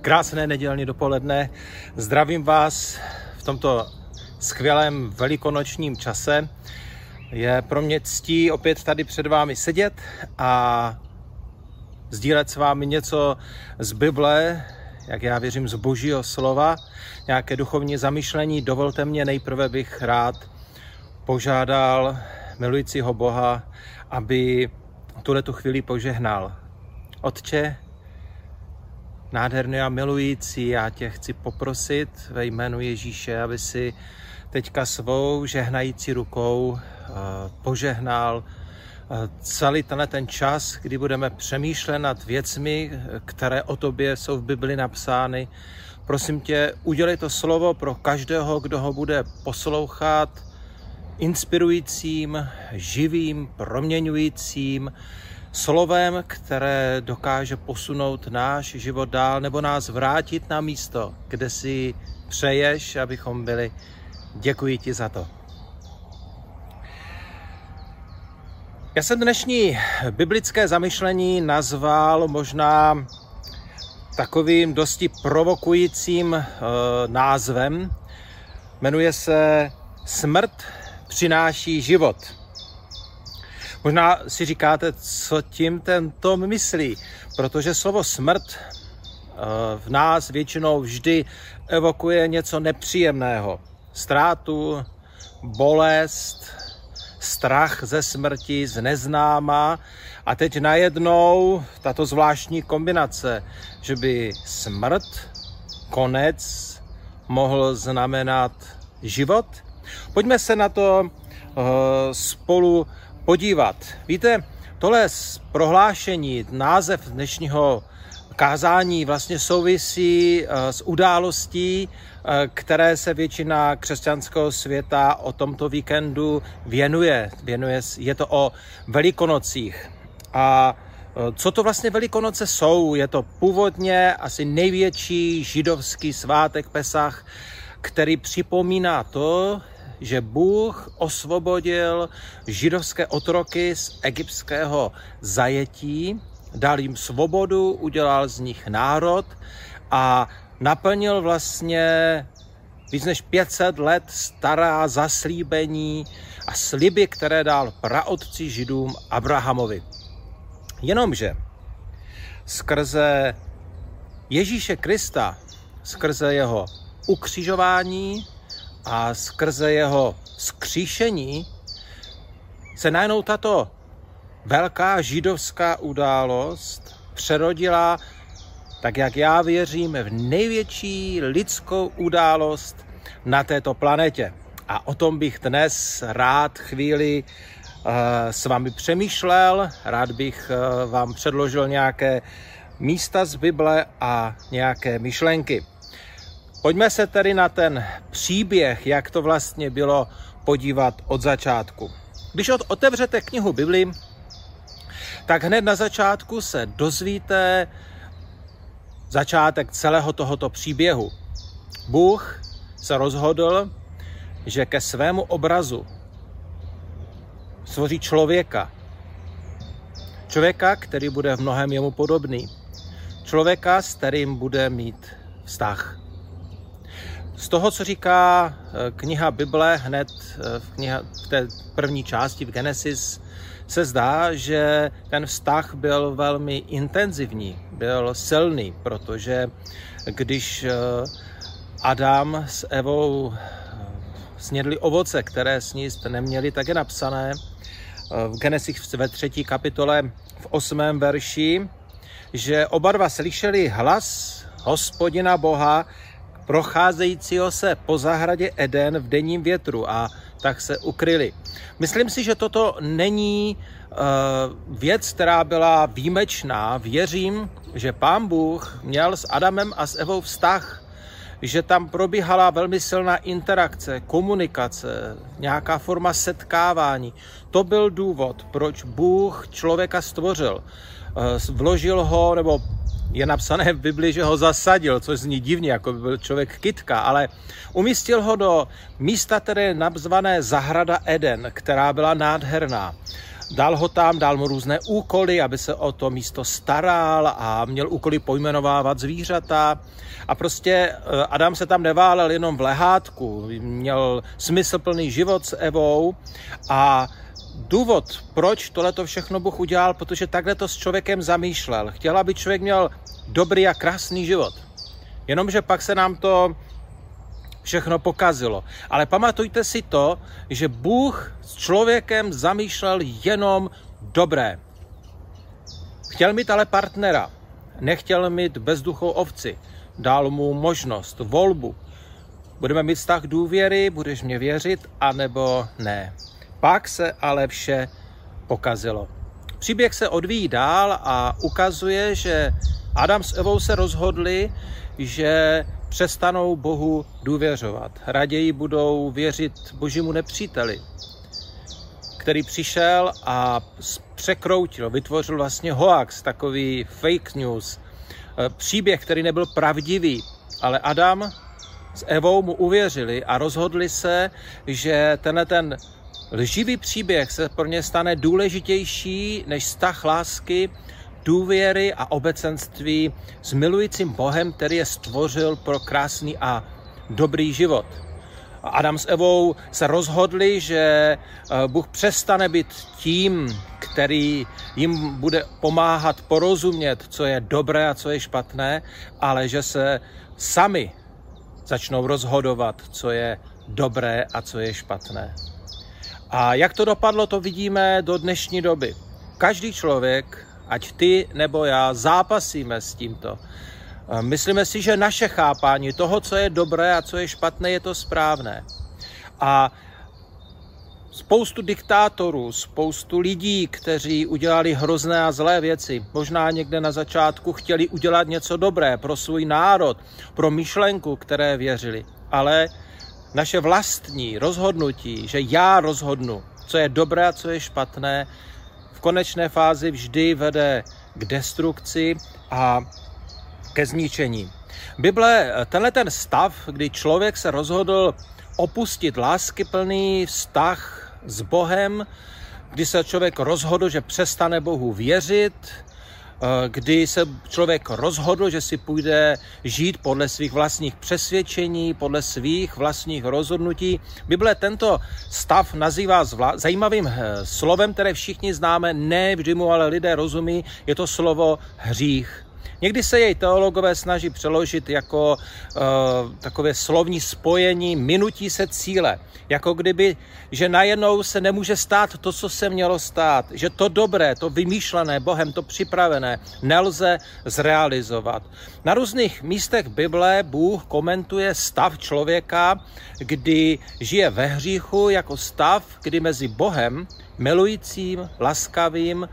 Krásné nedělní dopoledne. Zdravím vás v tomto skvělém velikonočním čase. Je pro mě ctí opět tady před vámi sedět a sdílet s vámi něco z Bible, jak já věřím z božího slova, nějaké duchovní zamyšlení. Dovolte mě nejprve bych rád požádal milujícího Boha, aby tuhle tu chvíli požehnal. Otče, nádherný a milující, já tě chci poprosit ve jménu Ježíše, aby si teďka svou žehnající rukou eh, požehnal eh, celý tenhle ten čas, kdy budeme přemýšlet nad věcmi, které o tobě jsou v Bibli napsány. Prosím tě, udělej to slovo pro každého, kdo ho bude poslouchat, inspirujícím, živým, proměňujícím, slovem, které dokáže posunout náš život dál nebo nás vrátit na místo, kde si přeješ, abychom byli. Děkuji ti za to. Já jsem dnešní biblické zamyšlení nazval možná takovým dosti provokujícím e, názvem. Jmenuje se Smrt přináší život. Možná si říkáte, co tím ten Tom myslí, protože slovo smrt eh, v nás většinou vždy evokuje něco nepříjemného. Ztrátu, bolest, strach ze smrti, z neznáma a teď najednou tato zvláštní kombinace, že by smrt, konec, mohl znamenat život. Pojďme se na to uh, spolu podívat. Víte, tohle prohlášení, název dnešního kázání vlastně souvisí eh, s událostí, eh, které se většina křesťanského světa o tomto víkendu věnuje. věnuje je to o velikonocích. A eh, co to vlastně Velikonoce jsou? Je to původně asi největší židovský svátek Pesach, který připomíná to, že Bůh osvobodil židovské otroky z egyptského zajetí, dal jim svobodu, udělal z nich národ a naplnil vlastně víc než 500 let stará zaslíbení a sliby, které dal praotci židům Abrahamovi. Jenomže skrze Ježíše Krista, skrze jeho ukřižování, a skrze jeho skříšení se najednou tato velká židovská událost přerodila, tak jak já věřím, v největší lidskou událost na této planetě. A o tom bych dnes rád chvíli uh, s vámi přemýšlel, rád bych uh, vám předložil nějaké místa z Bible a nějaké myšlenky. Pojďme se tedy na ten příběh, jak to vlastně bylo, podívat od začátku. Když otevřete knihu Bibli, tak hned na začátku se dozvíte začátek celého tohoto příběhu. Bůh se rozhodl, že ke svému obrazu stvoří člověka. Člověka, který bude v mnohem jemu podobný. Člověka, s kterým bude mít vztah. Z toho, co říká eh, kniha Bible hned eh, v, kniha, v té první části v Genesis, se zdá, že ten vztah byl velmi intenzivní, byl silný, protože když eh, Adam s Evou snědli ovoce, které sníst neměli, tak je napsané v Genesis ve třetí kapitole v osmém verši, že oba dva slyšeli hlas hospodina Boha, procházejícího se po zahradě Eden v denním větru a tak se ukryli. Myslím si, že toto není uh, věc, která byla výjimečná. Věřím, že pán Bůh měl s Adamem a s Evou vztah, že tam probíhala velmi silná interakce, komunikace, nějaká forma setkávání. To byl důvod, proč Bůh člověka stvořil. Uh, vložil ho, nebo je napsané v Bibli, že ho zasadil, což zní divně, jako by byl člověk kytka, ale umístil ho do místa, které je nazvané Zahrada Eden, která byla nádherná. dal ho tam, dal mu různé úkoly, aby se o to místo staral a měl úkoly pojmenovávat zvířata. A prostě eh, Adam se tam neválel jenom v lehátku, měl smyslplný život s Evou a důvod, proč tohle to všechno Bůh udělal, protože takhle to s člověkem zamýšlel. Chtěl, aby člověk měl dobrý a krásný život. Jenomže pak se nám to všechno pokazilo. Ale pamatujte si to, že Bůh s člověkem zamýšlel jenom dobré. Chtěl mít ale partnera, nechtěl mít bezduchou ovci. Dal mu možnost, volbu. Budeme mít vztah důvěry, budeš mě věřit, anebo ne. Pak se ale vše pokazilo. Příběh se odvíjí dál a ukazuje, že Adam s Evou se rozhodli, že přestanou Bohu důvěřovat. Raději budou věřit božímu nepříteli, který přišel a překroutil, vytvořil vlastně hoax, takový fake news, eh, příběh, který nebyl pravdivý, ale Adam s Evou mu uvěřili a rozhodli se, že tenhle ten lživý příběh se pro ně stane důležitější než vztah lásky důvěry a obecenství s milujícím Bohem, který je stvořil pro krásný a dobrý život. Adam s Evou se rozhodli, že eh, Bůh přestane být tím, který jim bude pomáhat porozumět, co je dobré a co je špatné, ale že se sami začnou rozhodovat, co je dobré a co je špatné. A jak to dopadlo, to vidíme do dnešní doby. Každý člověk ať ty nebo já zápasíme s tímto. Myslíme si, že naše chápání toho, co je dobré a co je špatné, je to správné. A spoustu diktátorů, spoustu lidí, kteří udělali hrozné a zlé věci, možná někde na začátku chtěli udělat něco dobré pro svůj národ, pro myšlenku, které věřili. Ale naše vlastní rozhodnutí, že já rozhodnu, co je dobré a co je špatné, konečné fázi vždy vede k destrukci a ke zničení. Bible, tenhle ten stav, kdy člověk se rozhodl opustit láskyplný vztah s Bohem, kdy se člověk rozhodl, že přestane Bohu věřit, kdy se člověk rozhodl, že si půjde žít podle svých vlastních přesvědčení, podle svých vlastních rozhodnutí. Bible tento stav nazývá zvla- zajímavým eh, slovem, které všichni známe, ne vždy mu ale lidé rozumí, je to slovo hřích. Někdy se jej teologové snaží přeložit jako uh, takové slovní spojení minutí se cíle. Jako kdyby, že najednou se nemůže stát to, co se mělo stát. Že to dobré, to vymýšlené Bohem, to připravené, nelze zrealizovat. Na různých místech Bible Bůh komentuje stav člověka, kdy žije ve hříchu jako stav, kdy mezi Bohem, milujícím, laskavým,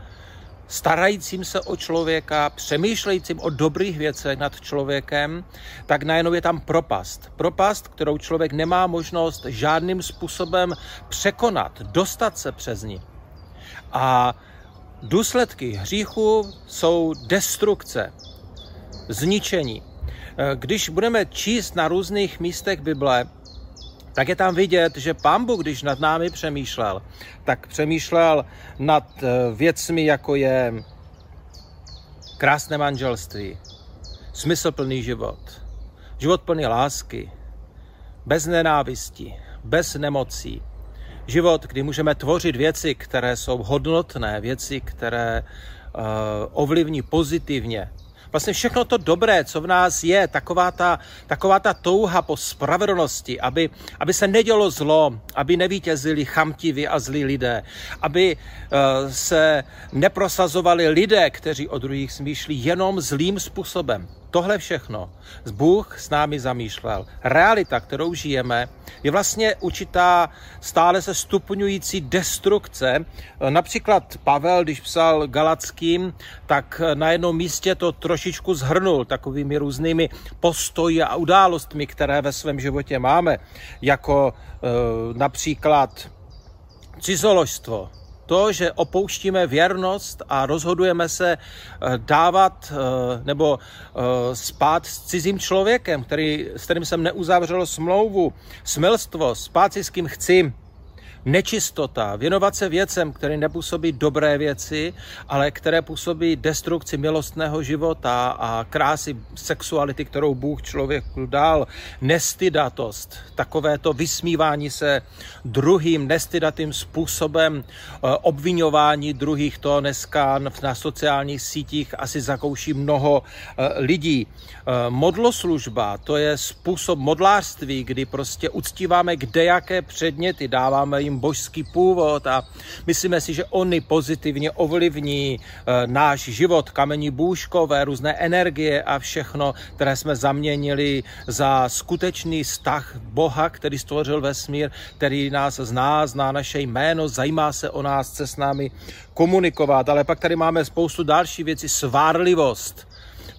starajícím se o člověka, přemýšlejícím o dobrých věcech nad člověkem, tak najednou je tam propast. Propast, kterou člověk nemá možnost žádným způsobem překonat, dostat se přes ní. A důsledky hříchu jsou destrukce, zničení. Když budeme číst na různých místech Bible, tak je tam vidět, že pán Bůh, když nad námi přemýšlel, tak přemýšlel nad eh, věcmi, jako je krásné manželství, smyslplný život, život plný lásky, bez nenávisti, bez nemocí, život, kdy můžeme tvořit věci, které jsou hodnotné, věci, které uh, ovlivní pozitivně vlastně všechno to dobré, co v nás je, taková ta, taková ta touha po spravedlnosti, aby, aby se nedělo zlo, aby nevítězili chamtiví a zlí lidé, aby uh, se neprosazovali lidé, kteří o druhých smýšlí jenom zlým způsobem. Tohle všechno Bůh s námi zamýšlel. Realita, kterou žijeme, je vlastně určitá stále se stupňující destrukce. Například Pavel, když psal Galackým, tak na jednom místě to trošičku zhrnul takovými různými postoji a událostmi, které ve svém životě máme, jako e, například cizoložstvo, to, že opouštíme věrnost a rozhodujeme se eh, dávat eh, nebo eh, spát s cizím člověkem, který, s kterým jsem neuzavřel smlouvu, smilstvo, spát si s kým chci, nečistota, věnovat se věcem, které nepůsobí dobré věci, ale které působí destrukci milostného života a krásy sexuality, kterou Bůh člověku dal, nestydatost, takovéto vysmívání se druhým nestydatým způsobem eh, obvinování druhých, to dneska na sociálních sítích asi zakouší mnoho eh, lidí. Eh, modloslužba, to je způsob modlářství, kdy prostě uctíváme kde jaké předměty, dáváme jim božský původ a myslíme si, že oni pozitivně ovlivní eh, náš život, kamení bůžkové, různé energie a všechno, které jsme zaměnili za skutečný vztah Boha, který stvořil vesmír, který nás zná, zná naše jméno, zajímá se o nás, chce s námi komunikovat. Ale pak tady máme spoustu další věcí, svárlivost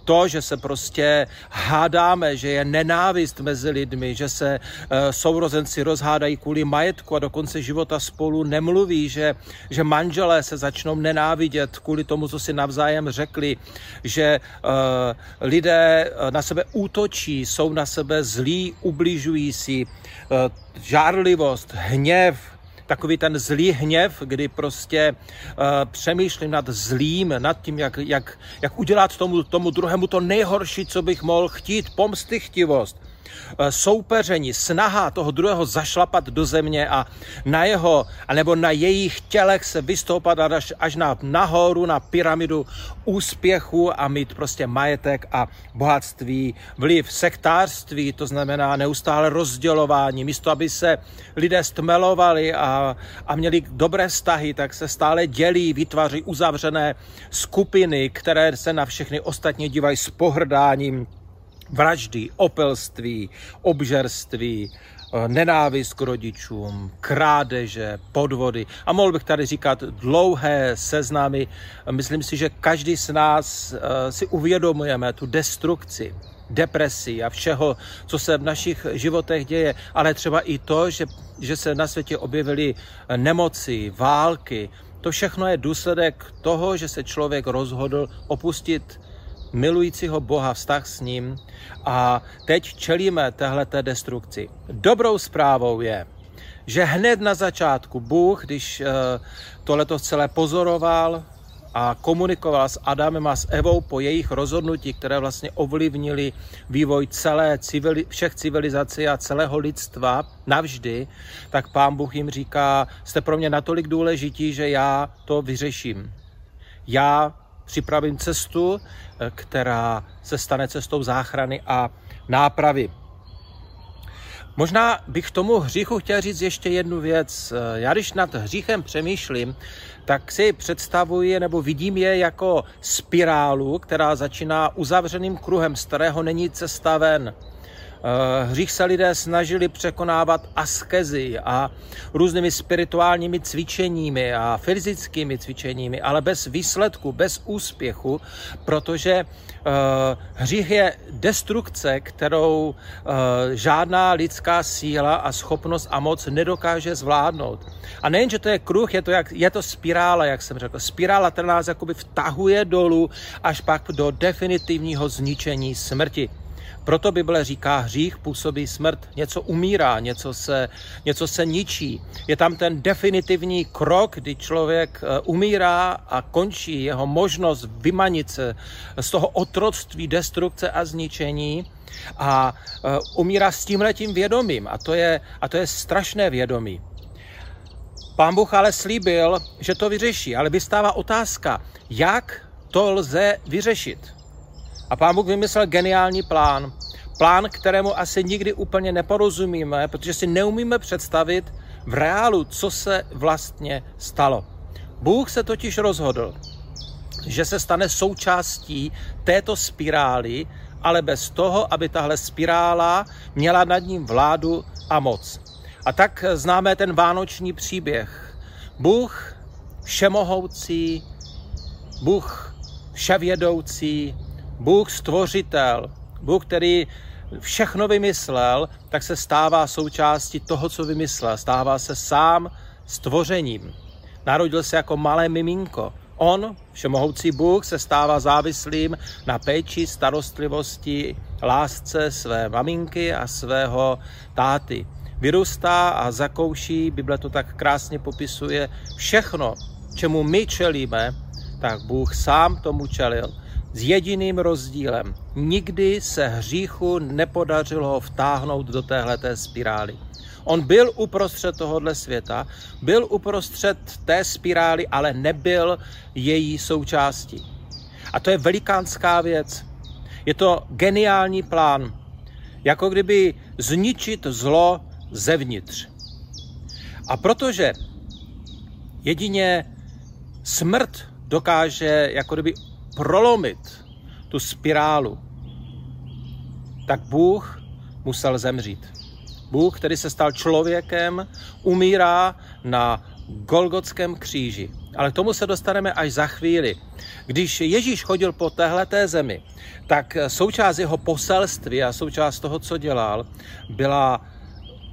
to, že se prostě hádáme, že je nenávist mezi lidmi, že se e, sourozenci rozhádají kvůli majetku a do konce života spolu nemluví, že, že manželé se začnou nenávidět kvůli tomu, co si navzájem řekli, že e, lidé eh, na sebe útočí, jsou na sebe zlí, ubližují si, žárlivost, hněv, takový ten zlý hněv, kdy prostě uh, přemýšlím nad zlým, nad tím, jak, jak, jak udělat tomu, tomu druhému to nejhorší, co bych mohl chtít, pomstychtivost. Eh, soupeření, snaha toho druhého zašlapat do země a na jeho, anebo na jejich tělech se vystoupat až, až na nahoru, na pyramidu úspěchu a mít prostě majetek a bohatství, vliv sektářství, to znamená neustále rozdělování. Místo, aby se lidé stmelovali a, a měli dobré vztahy, tak se stále dělí, vytváří uzavřené skupiny, které se na všechny ostatní dívají s pohrdáním, vraždy, opelství, obžerství, eh, nenávist k rodičům, krádeže, podvody. A mohl bych tady říkat dlouhé seznamy. Myslím si, že každý z nás eh, si uvědomujeme tu destrukci, depresi a všeho, co se v našich životech děje, ale třeba i to, že, že se na světě objevily nemoci, války. To všechno je důsledek toho, že se člověk rozhodl opustit milujícího Boha, vztah s ním a teď čelíme téhleté destrukci. Dobrou zprávou je, že hned na začátku Bůh, když eh, tohleto celé pozoroval a komunikoval s Adamem a s Evou po jejich rozhodnutí, které vlastně ovlivnili vývoj celé civili, všech civilizací a celého lidstva navždy, tak pán Bůh jim říká, jste pro mě natolik důležití, že já to vyřeším. Já připravím cestu, eh, která se stane cestou záchrany a nápravy. Možná bych k tomu hříchu chtěl říct ještě jednu věc. Eh, já když nad hříchem přemýšlím, tak si představuji nebo vidím je jako spirálu, která začíná uzavřeným kruhem, z kterého není cesta ven. Eh, hřích se lidé snažili překonávat askezy a různými spirituálními cvičeními a fyzickými cvičeními, ale bez výsledku, bez úspěchu, protože eh, hřích je destrukce, kterou eh, žádná lidská síla a schopnost a moc nedokáže zvládnout. A nejen, že to je kruh, je to, jak, je to spirála, jak jsem řekl. Spirála, která nás jakoby vtahuje dolů až pak do definitivního zničení smrti. Proto Bible říká, hřích působí smrt, něco umírá, něco se, něco se ničí. Je tam ten definitivní krok, kdy člověk eh, umírá a končí jeho možnost vymanit se z toho otroctví, destrukce a zničení a eh, umírá s tímhletím vědomím. A to je, a to je strašné vědomí. Pán Bůh ale slíbil, že to vyřeší, ale vystává otázka, jak to lze vyřešit. A pán Bůh vymyslel geniální plán. Plán, kterému asi nikdy úplně neporozumíme, protože si neumíme představit v reálu, co se vlastně stalo. Bůh se totiž rozhodl, že se stane součástí této spirály, ale bez toho, aby tahle spirála měla nad ním vládu a moc. A tak známe ten vánoční příběh. Bůh všemohoucí, Bůh vševědoucí, Bůh stvořitel, Bůh, který všechno vymyslel, tak se stává součástí toho, co vymyslel. Stává se sám stvořením. Narodil se jako malé miminko. On, všemohoucí Bůh, se stává závislým na péči, starostlivosti, lásce své maminky a svého táty. vyrůstá a zakouší, Bible to tak krásně popisuje, všechno, čemu my čelíme, tak Bůh sám tomu čelil. S jediným rozdílem. Nikdy se hříchu nepodařilo vtáhnout do téhleté spirály. On byl uprostřed tohohle světa, byl uprostřed té spirály, ale nebyl její součástí. A to je velikánská věc. Je to geniální plán. Jako kdyby zničit zlo zevnitř. A protože jedině smrt dokáže jako kdyby prolomit tu spirálu, tak Bůh musel zemřít. Bůh, který se stal člověkem, umírá na Golgotském kříži. Ale k tomu se dostaneme až za chvíli. Když Ježíš chodil po téhleté zemi, tak součást jeho poselství a součást toho, co dělal, byla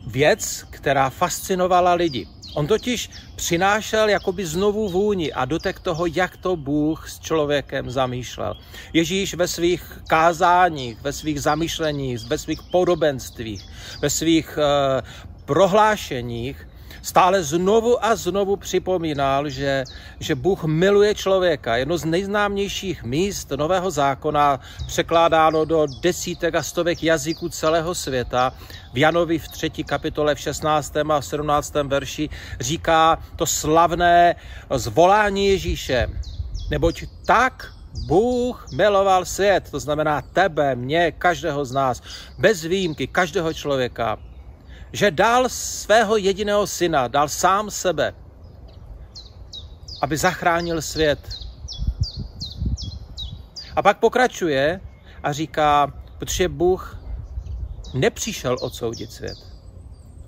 věc, která fascinovala lidi. On totiž přinášel jakoby znovu vůni a dotek toho, jak to Bůh s člověkem zamýšlel. Ježíš ve svých kázáních, ve svých zamýšleních, ve svých podobenstvích, ve svých uh, prohlášeních stále znovu a znovu připomínal, že, že Bůh miluje člověka. Jedno z nejznámějších míst Nového zákona, překládáno do desítek a stovek jazyků celého světa, v Janovi v třetí kapitole v 16. a 17. verši říká to slavné zvolání Ježíše. Neboť tak Bůh miloval svět, to znamená tebe, mě, každého z nás, bez výjimky, každého člověka, že dal svého jediného syna, dal sám sebe, aby zachránil svět. A pak pokračuje a říká, protože Bůh nepřišel odsoudit svět,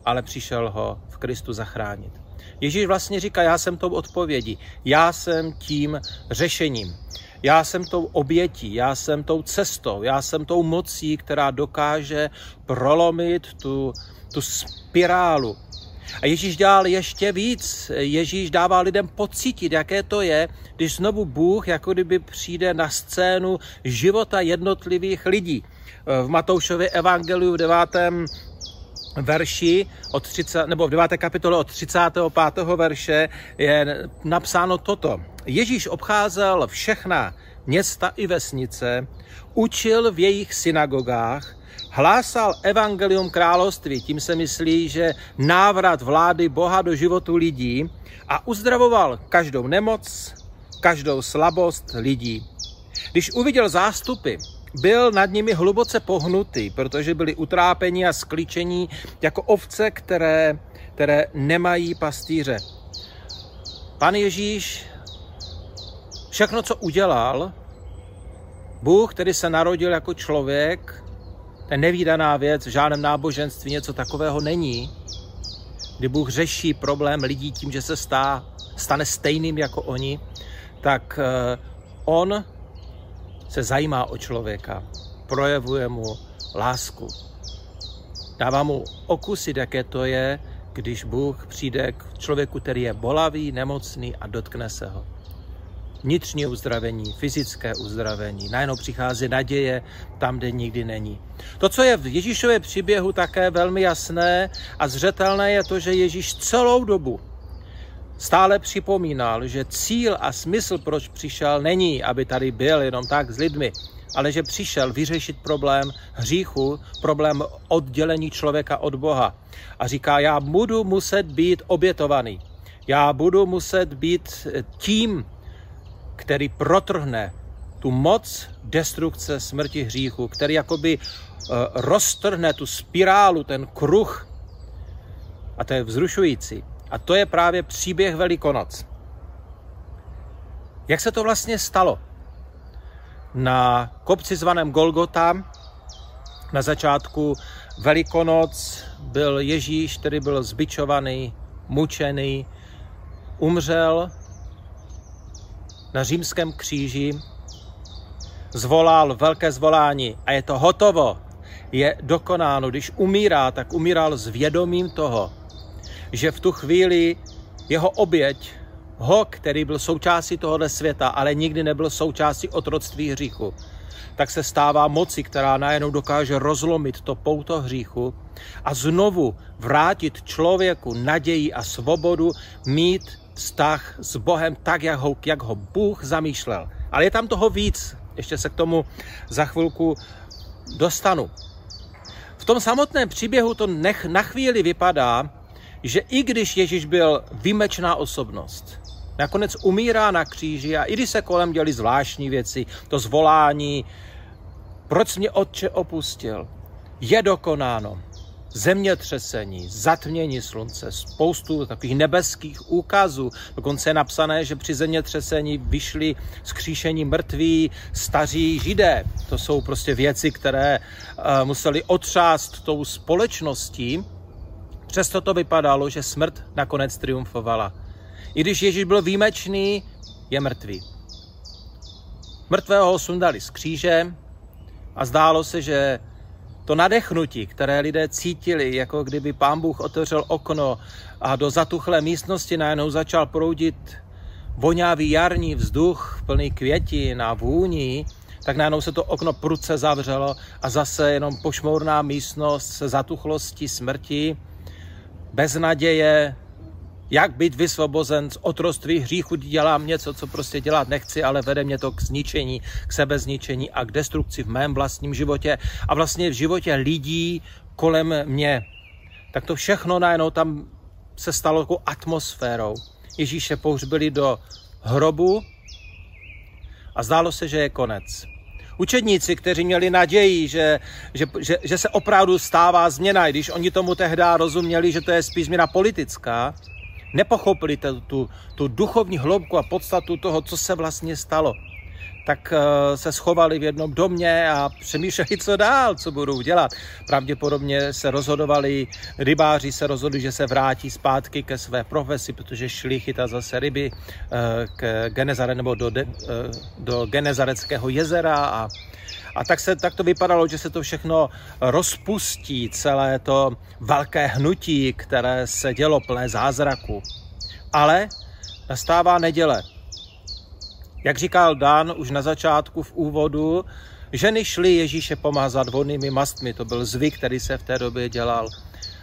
ale přišel ho v Kristu zachránit. Ježíš vlastně říká, já jsem tou odpovědí, já jsem tím řešením, já jsem tou obětí, já jsem tou cestou, já jsem tou mocí, která dokáže prolomit tu, tu spirálu. A Ježíš dělal ještě víc. Ježíš dává lidem pocítit, jaké to je, když znovu Bůh jako kdyby přijde na scénu života jednotlivých lidí. V Matoušově evangeliu v 9. verši od 30, nebo v 9. kapitole od 35. verše je napsáno toto. Ježíš obcházel všechna města i vesnice, učil v jejich synagogách hlásal evangelium království, tím se myslí, že návrat vlády Boha do životu lidí a uzdravoval každou nemoc, každou slabost lidí. Když uviděl zástupy, byl nad nimi hluboce pohnutý, protože byli utrápeni a sklíčení jako ovce, které, které nemají pastýře. Pan Ježíš všechno, co udělal, Bůh, který se narodil jako člověk, to je nevýdaná věc, v žádném náboženství něco takového není, kdy Bůh řeší problém lidí tím, že se stá, stane stejným jako oni, tak eh, on se zajímá o člověka, projevuje mu lásku. Dává mu okusit, jaké to je, když Bůh přijde k člověku, který je bolavý, nemocný a dotkne se ho vnitřní uzdravení, fyzické uzdravení. Najednou přichází naděje tam, kde nikdy není. To, co je v Ježíšově příběhu také velmi jasné a zřetelné, je to, že Ježíš celou dobu stále připomínal, že cíl a smysl, proč přišel, není, aby tady byl jenom tak s lidmi, ale že přišel vyřešit problém hříchu, problém oddělení člověka od Boha. A říká, já budu muset být obětovaný. Já budu muset být tím, který protrhne tu moc destrukce smrti hříchu, který jakoby uh, roztrhne tu spirálu, ten kruh. A to je vzrušující. A to je právě příběh Velikonoc. Jak se to vlastně stalo? Na kopci zvaném Golgota na začátku Velikonoc byl Ježíš, který byl zbičovaný, mučený, umřel na římském kříži zvolal velké zvolání a je to hotovo, je dokonáno. Když umírá, tak umíral s vědomím toho, že v tu chvíli jeho oběť, ho, který byl součástí tohoto světa, ale nikdy nebyl součástí otroctví hříchu, tak se stává moci, která najednou dokáže rozlomit to pouto hříchu a znovu vrátit člověku naději a svobodu mít vztah s Bohem tak, jak ho, jak ho Bůh zamýšlel. Ale je tam toho víc. Ještě se k tomu za chvilku dostanu. V tom samotném příběhu to nech, na chvíli vypadá, že i když Ježíš byl výjimečná osobnost, nakonec umírá na kříži a i když se kolem děli zvláštní věci, to zvolání, proč mě Otče opustil, je dokonáno. Zemětřesení, zatmění slunce, spoustu takových nebeských úkazů. Dokonce je napsané, že při zemětřesení vyšli skříšení mrtví staří židé. To jsou prostě věci, které uh, museli otřást tou společností. Přesto to vypadalo, že smrt nakonec triumfovala. I když Ježíš byl výjimečný, je mrtvý. Mrtvého ho sundali z kříže a zdálo se, že to nadechnutí, které lidé cítili, jako kdyby pán Bůh otevřel okno a do zatuchlé místnosti najednou začal proudit vonávý jarní vzduch plný květin a vůní, tak najednou se to okno prudce zavřelo a zase jenom pošmourná místnost se zatuchlostí smrti, bez naděje, jak být vysvobozen z otroství hříchu, dělám něco, co prostě dělat nechci, ale vede mě to k zničení, k sebezničení a k destrukci v mém vlastním životě a vlastně v životě lidí kolem mě. Tak to všechno najednou tam se stalo jako atmosférou. Ježíše pohřbili do hrobu a zdálo se, že je konec. Učedníci, kteří měli naději, že, že, že, že se opravdu stává změna, když oni tomu tehdy rozuměli, že to je spíš změna politická, nepochopili tu, tu, tu duchovní hloubku a podstatu toho, co se vlastně stalo, tak eh, se schovali v jednom domě a přemýšleli, co dál, co budou dělat. Pravděpodobně se rozhodovali, rybáři se rozhodli, že se vrátí zpátky ke své profesi, protože šli chytat zase ryby eh, k Genezare nebo do, de, eh, do Genezareckého jezera a a tak, se, tak to vypadalo, že se to všechno rozpustí, celé to velké hnutí, které se dělo plné zázraku. Ale nastává neděle. Jak říkal Dan už na začátku v úvodu, ženy šly Ježíše pomazat vodnými mastmi. To byl zvyk, který se v té době dělal.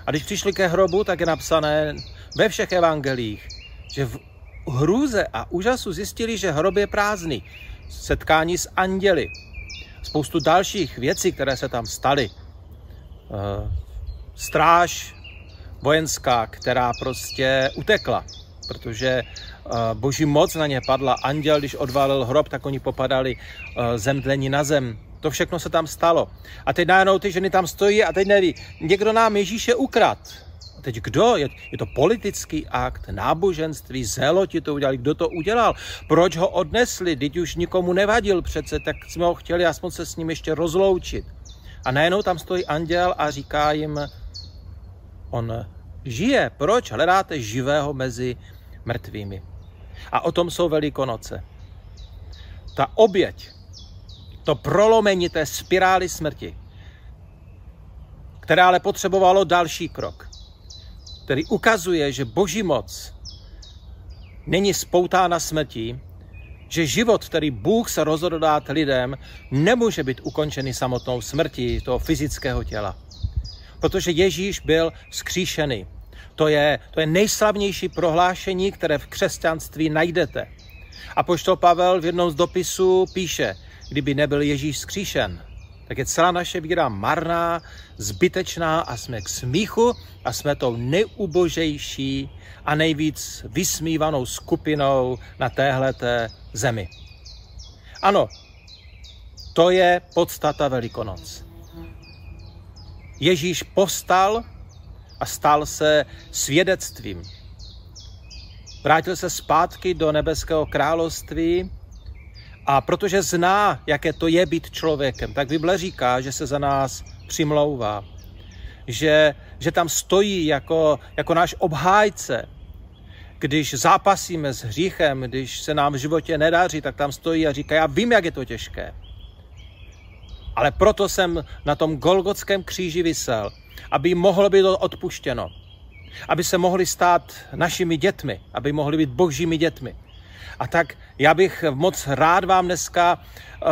A když přišli ke hrobu, tak je napsané ve všech evangelích, že v hrůze a úžasu zjistili, že hrob je prázdný. Setkání s anděli spoustu dalších věcí, které se tam staly. Eh, stráž vojenská, která prostě utekla, protože boží moc na ně padla. Anděl, když odvalil hrob, tak oni popadali eh, zemdlení na zem. To všechno se tam stalo. A teď najednou ty ženy tam stojí a teď neví, někdo nám Ježíše ukrad. A teď kdo? Je, je to politický akt, náboženství, zeloti to udělali. Kdo to udělal? Proč ho odnesli? Teď už nikomu nevadil přece, tak jsme ho chtěli aspoň se s ním ještě rozloučit. A najednou tam stojí anděl a říká jim, on žije. Proč hledáte živého mezi mrtvými? A o tom jsou velikonoce. Ta oběť, to prolomení té spirály smrti, které ale potřebovalo další krok který ukazuje, že boží moc není spoutána smrtí, že život, který Bůh se rozhodl dát lidem, nemůže být ukončený samotnou smrtí toho fyzického těla. Protože Ježíš byl skříšený. To je, to je nejslavnější prohlášení, které v křesťanství najdete. A poštol Pavel v jednom z dopisů píše, kdyby nebyl Ježíš skříšen, tak je celá naše víra marná, zbytečná a jsme k smíchu a jsme tou nejubožejší a nejvíc vysmívanou skupinou na téhleté zemi. Ano, to je podstata Velikonoc. Ježíš povstal a stal se svědectvím. Vrátil se zpátky do nebeského království a protože zná, jaké to je být člověkem, tak Bible říká, že se za nás přimlouvá. Že, že tam stojí jako, jako náš obhájce. Když zápasíme s hříchem, když se nám v životě nedaří, tak tam stojí a říká, já vím, jak je to těžké. Ale proto jsem na tom Golgotském kříži vysel, aby mohlo být odpuštěno. Aby se mohli stát našimi dětmi, aby mohli být božími dětmi. A tak Já bych moc rád vám dneska uh,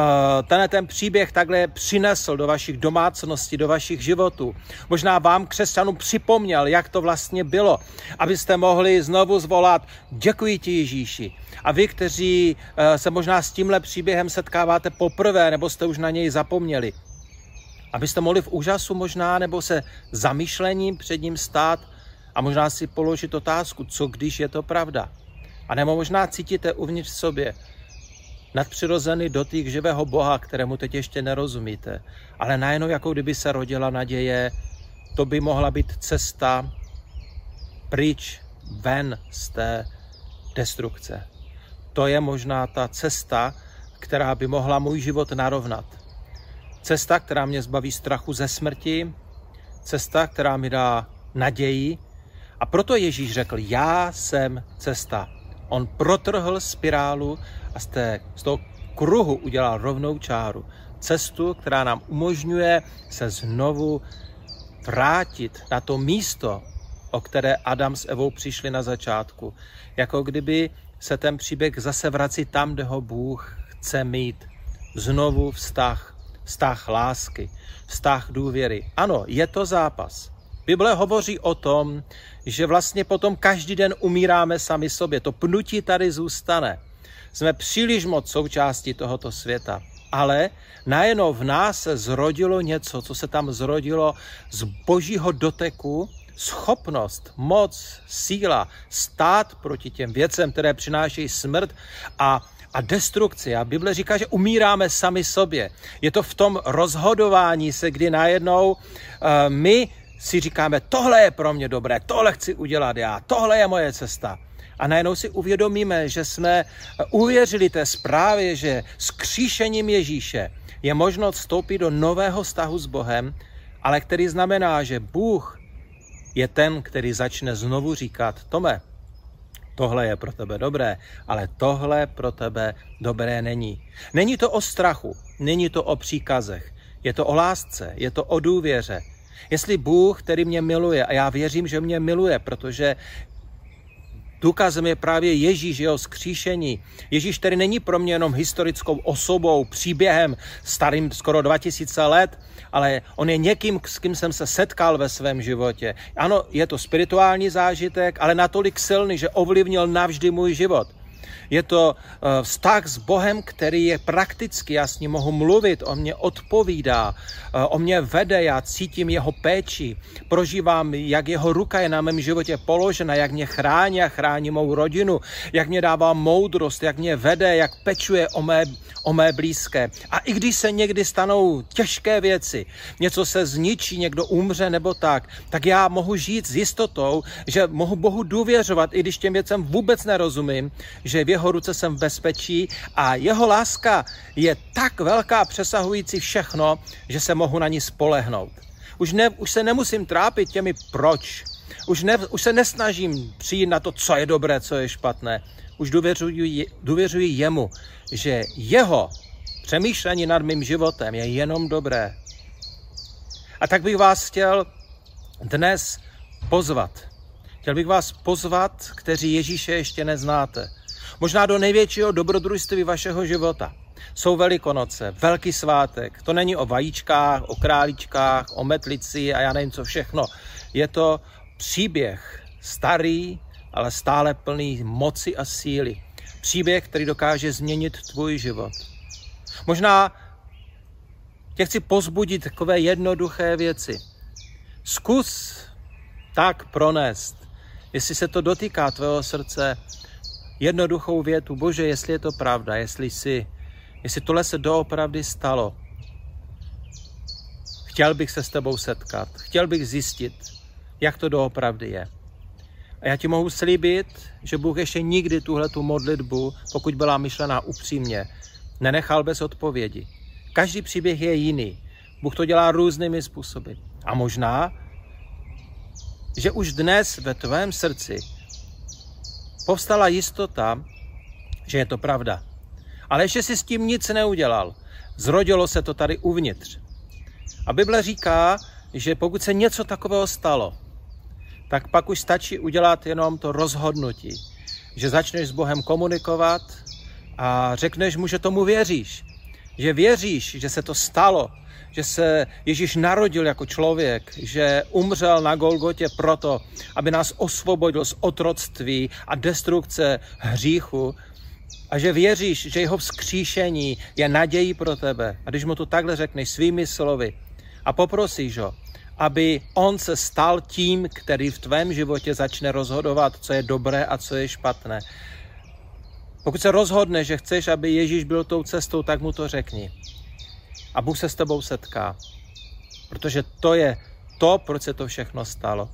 tenhle ten příběh takhle přinesl do vašich domácností, do vašich životů. Možná vám, křesťanům, připomněl, jak to vlastně bylo, abyste mohli znovu zvolat děkuji ti Ježíši. A vy, kteří uh, se možná s tímhle příběhem setkáváte poprvé, nebo jste už na něj zapomněli, abyste mohli v úžasu možná, nebo se zamýšlením před ním stát a možná si položit otázku, co když je to pravda. A nebo možná cítíte uvnitř sobě nadpřirozený dotyk živého Boha, kterému teď ještě nerozumíte. Ale najednou jako kdyby se rodila naděje, to by mohla být cesta pryč, ven z té destrukce. To je možná ta cesta, která by mohla můj život narovnat. Cesta, která mě zbaví strachu ze smrti, cesta, která mi dá naději. A proto Ježíš řekl, já jsem cesta. On protrhl spirálu a z, té, z toho kruhu udělal rovnou čáru. Cestu, která nám umožňuje se znovu vrátit na to místo, o které Adam s Evou přišli na začátku. Jako kdyby se ten příběh zase vrací tam, kde ho Bůh chce mít. Znovu vztah, vztah lásky, vztah důvěry. Ano, je to zápas. Bible hovoří o tom, že vlastně potom každý den umíráme sami sobě. To pnutí tady zůstane. Jsme příliš moc součástí tohoto světa. Ale najednou v nás se zrodilo něco, co se tam zrodilo z božího doteku, schopnost, moc, síla stát proti těm věcem, které přinášejí smrt a a destrukci. A Bible říká, že umíráme sami sobě. Je to v tom rozhodování se, kdy najednou uh, my si říkáme, tohle je pro mě dobré, tohle chci udělat já, tohle je moje cesta. A najednou si uvědomíme, že jsme uvěřili té zprávě, že s kříšením Ježíše je možno vstoupit do nového vztahu s Bohem, ale který znamená, že Bůh je ten, který začne znovu říkat, Tome, tohle je pro tebe dobré, ale tohle pro tebe dobré není. Není to o strachu, není to o příkazech, je to o lásce, je to o důvěře, Jestli Bůh, který mě miluje, a já věřím, že mě miluje, protože Důkazem je právě Ježíš, jeho skříšení. Ježíš, který není pro mě jenom historickou osobou, příběhem starým skoro 2000 let, ale on je někým, s kým jsem se setkal ve svém životě. Ano, je to spirituální zážitek, ale natolik silný, že ovlivnil navždy můj život. Je to eh, vztah s Bohem, který je praktický, já s ním mohu mluvit, on mě odpovídá, eh, on mě vede, já cítím jeho péči, prožívám, jak jeho ruka je na mém životě položena, jak mě chrání a chrání mou rodinu, jak mě dává moudrost, jak mě vede, jak pečuje o mé, o mé blízké. A i když se někdy stanou těžké věci, něco se zničí, někdo umře nebo tak, tak já mohu žít s jistotou, že mohu Bohu důvěřovat, i když těm věcem vůbec nerozumím, že v jeho ruce jsem v bezpečí a jeho láska je tak velká, přesahující všechno, že se mohu na ní spolehnout. Už, ne, už se nemusím trápit těmi proč. Už, ne, už se nesnažím přijít na to, co je dobré, co je špatné. Už důvěřuji, důvěřuji jemu, že jeho přemýšlení nad mým životem je jenom dobré. A tak bych vás chtěl dnes pozvat. Chtěl bych vás pozvat, kteří Ježíše ještě neznáte možná do největšího dobrodružství vašeho života. Jsou velikonoce, velký svátek. To není o vajíčkách, o králičkách, o metlici a já nevím co všechno. Je to příběh starý, ale stále plný moci a síly. Příběh, který dokáže změnit tvůj život. Možná tě chci pozbudit takové jednoduché věci. Zkus tak pronést, jestli se to dotýká tvého srdce, jednoduchou větu, bože, jestli je to pravda, jestli si, jestli tohle se doopravdy stalo, chtěl bych se s tebou setkat, chtěl bych zjistit, jak to doopravdy je. A já ti mohu slíbit, že Bůh ještě nikdy tuhle tu modlitbu, pokud byla myšlená upřímně, nenechal bez odpovědi. Každý příběh je jiný. Bůh to dělá různými způsoby. A možná, že už dnes ve tvém srdci povstala jistota, že je to pravda. Ale ještě si s tím nic neudělal. Zrodilo se to tady uvnitř. A Bible říká, že pokud se něco takového stalo, tak pak už stačí udělat jenom to rozhodnutí, že začneš s Bohem komunikovat, a řekneš mu, že tomu věříš. Že věříš, že se to stalo, že se Ježíš narodil jako člověk, že umřel na Golgotě proto, aby nás osvobodil z otroctví a destrukce hříchu a že věříš, že jeho vzkříšení je nadějí pro tebe. A když mu to takhle řekneš svými slovy a poprosíš ho, aby on se stal tím, který v tvém životě začne rozhodovat, co je dobré a co je špatné. Pokud se rozhodne, že chceš, aby Ježíš byl tou cestou, tak mu to řekni. A Bůh se s tebou setká. Protože to je to, proč se to všechno stalo.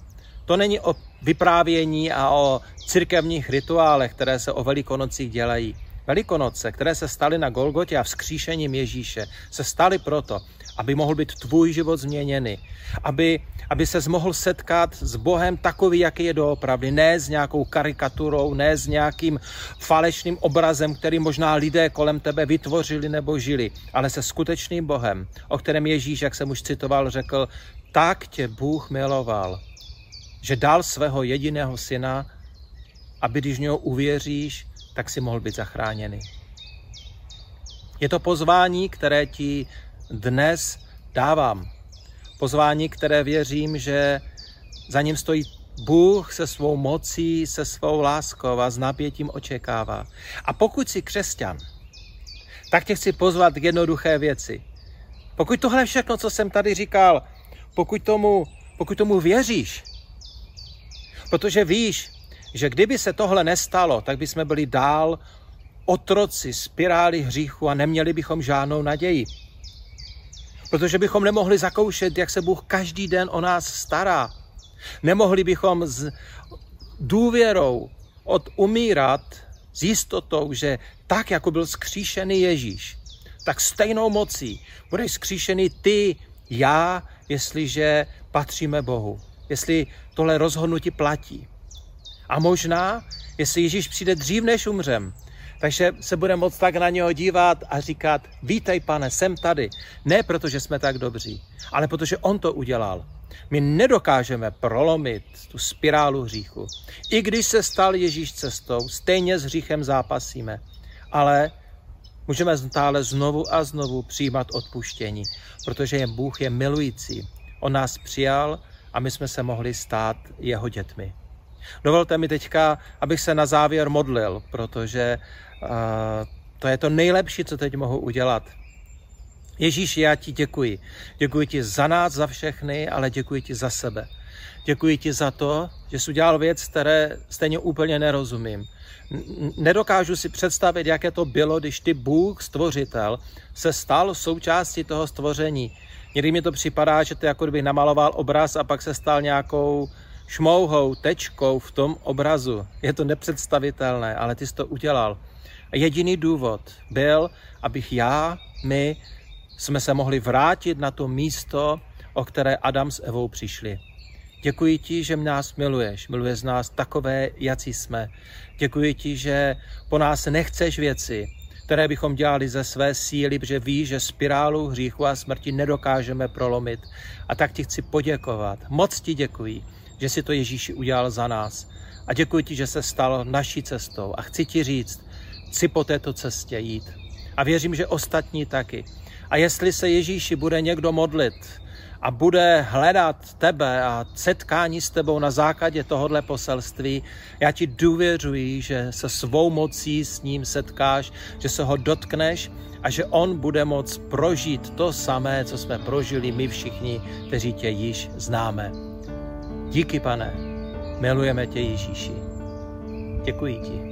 To není o vyprávění a o církevních rituálech, které se o velikonocích dělají. Velikonoce, které se staly na Golgotě a vzkříšením Ježíše, se staly proto, aby mohl být tvůj život změněný, aby, aby se mohl setkat s Bohem takový, jaký je doopravdy, ne s nějakou karikaturou, ne s nějakým falešným obrazem, který možná lidé kolem tebe vytvořili nebo žili, ale se skutečným Bohem, o kterém Ježíš, jak jsem už citoval, řekl, tak tě Bůh miloval, že dal svého jediného syna, aby když něho uvěříš, tak si mohl být zachráněný. Je to pozvání, které ti dnes dávám. Pozvání, které věřím, že za ním stojí Bůh se svou mocí, se svou láskou a s napětím očekává. A pokud jsi křesťan, tak tě chci pozvat k jednoduché věci. Pokud tohle všechno, co jsem tady říkal, pokud tomu, pokud tomu věříš, protože víš, že kdyby se tohle nestalo, tak bychom byli dál otroci spirály hříchu a neměli bychom žádnou naději. Protože bychom nemohli zakoušet, jak se Bůh každý den o nás stará. Nemohli bychom s důvěrou od umírat s jistotou, že tak, jako byl skříšený Ježíš, tak stejnou mocí budeš skříšený ty, já, jestliže patříme Bohu. Jestli tohle rozhodnutí platí. A možná, jestli Ježíš přijde dřív, než umřem, takže se bude moct tak na něho dívat a říkat, vítej pane, jsem tady. Ne protože jsme tak dobří, ale protože on to udělal. My nedokážeme prolomit tu spirálu hříchu. I když se stal Ježíš cestou, stejně s hříchem zápasíme. Ale můžeme stále znovu a znovu přijímat odpuštění, protože je Bůh je milující. On nás přijal a my jsme se mohli stát jeho dětmi. Dovolte mi teďka, abych se na závěr modlil, protože uh, to je to nejlepší, co teď mohu udělat. Ježíš, já ti děkuji. Děkuji ti za nás, za všechny, ale děkuji ti za sebe. Děkuji ti za to, že jsi udělal věc, které stejně úplně nerozumím. Nedokážu si představit, jaké to bylo, když ty Bůh, stvořitel, se stal součástí toho stvoření. Někdy mi to připadá, že ty jako kdyby namaloval obraz a pak se stal nějakou šmouhou, tečkou v tom obrazu. Je to nepředstavitelné, ale ty jsi to udělal. A jediný důvod byl, abych já, my, jsme se mohli vrátit na to místo, o které Adam s Evou přišli. Děkuji ti, že nás miluješ, miluješ nás takové, jací jsme. Děkuji ti, že po nás nechceš věci, které bychom dělali ze své síly, protože víš, že spirálu hříchu a smrti nedokážeme prolomit. A tak ti chci poděkovat. Moc ti děkuji že si to Ježíši udělal za nás. A děkuji ti, že se stal naší cestou. A chci ti říct, chci po této cestě jít. A věřím, že ostatní taky. A jestli se Ježíši bude někdo modlit a bude hledat tebe a setkání s tebou na základě tohohle poselství, já ti důvěřuji, že se svou mocí s ním setkáš, že se ho dotkneš a že on bude moct prožít to samé, co jsme prožili my všichni, kteří tě již známe. Díky, pane, milujeme tě Ježíši. Děkuji ti.